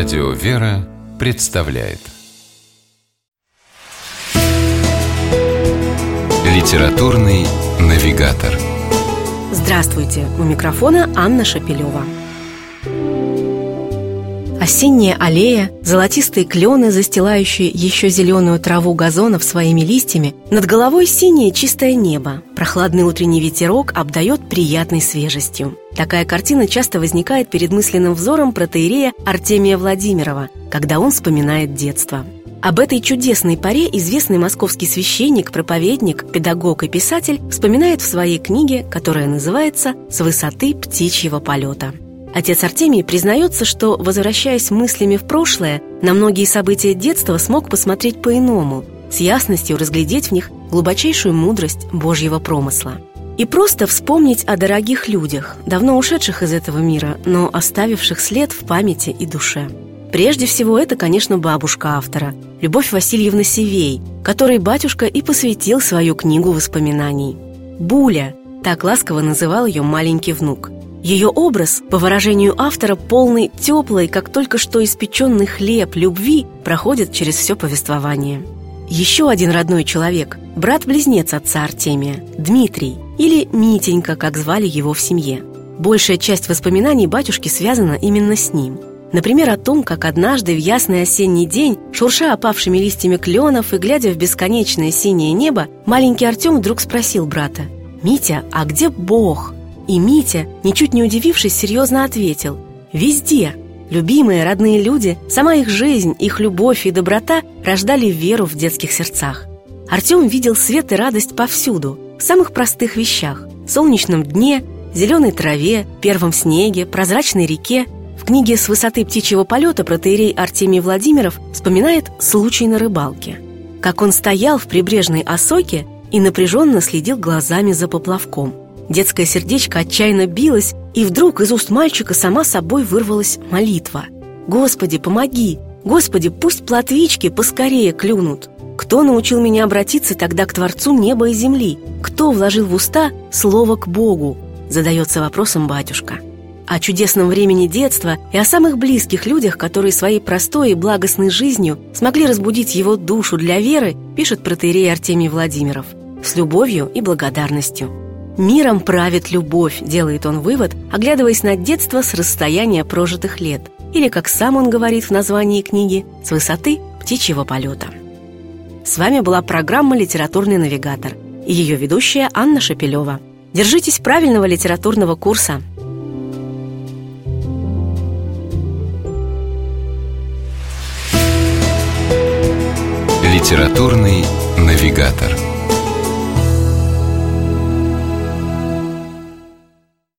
Радио «Вера» представляет Литературный навигатор Здравствуйте! У микрофона Анна Шапилева. Осенняя аллея, золотистые клены, застилающие еще зеленую траву газонов своими листьями, над головой синее чистое небо, прохладный утренний ветерок обдает приятной свежестью. Такая картина часто возникает перед мысленным взором протеерея Артемия Владимирова, когда он вспоминает детство. Об этой чудесной паре известный московский священник, проповедник, педагог и писатель вспоминает в своей книге, которая называется «С высоты птичьего полета». Отец Артемий признается, что, возвращаясь мыслями в прошлое, на многие события детства смог посмотреть по-иному, с ясностью разглядеть в них глубочайшую мудрость Божьего промысла. И просто вспомнить о дорогих людях, давно ушедших из этого мира, но оставивших след в памяти и душе. Прежде всего, это, конечно, бабушка автора, Любовь Васильевна Севей, которой батюшка и посвятил свою книгу воспоминаний. «Буля» – так ласково называл ее маленький внук – ее образ, по выражению автора, полный теплой, как только что испеченный хлеб любви, проходит через все повествование. Еще один родной человек – брат-близнец отца Артемия, Дмитрий, или Митенька, как звали его в семье. Большая часть воспоминаний батюшки связана именно с ним. Например, о том, как однажды в ясный осенний день, шурша опавшими листьями кленов и глядя в бесконечное синее небо, маленький Артем вдруг спросил брата, «Митя, а где Бог?» И Митя, ничуть не удивившись, серьезно ответил «Везде!» Любимые, родные люди, сама их жизнь, их любовь и доброта рождали веру в детских сердцах. Артем видел свет и радость повсюду, в самых простых вещах – солнечном дне, зеленой траве, первом снеге, прозрачной реке. В книге «С высоты птичьего полета» протеерей Артемий Владимиров вспоминает случай на рыбалке. Как он стоял в прибрежной осоке и напряженно следил глазами за поплавком – Детское сердечко отчаянно билось, и вдруг из уст мальчика сама собой вырвалась молитва. «Господи, помоги! Господи, пусть плотвички поскорее клюнут!» Кто научил меня обратиться тогда к Творцу неба и земли? Кто вложил в уста слово к Богу? Задается вопросом батюшка. О чудесном времени детства и о самых близких людях, которые своей простой и благостной жизнью смогли разбудить его душу для веры, пишет протеерей Артемий Владимиров. С любовью и благодарностью. Миром правит любовь, делает он вывод, оглядываясь на детство с расстояния прожитых лет. Или, как сам он говорит в названии книги, с высоты птичьего полета. С вами была программа «Литературный навигатор» и ее ведущая Анна Шапилева. Держитесь правильного литературного курса. Литературный навигатор.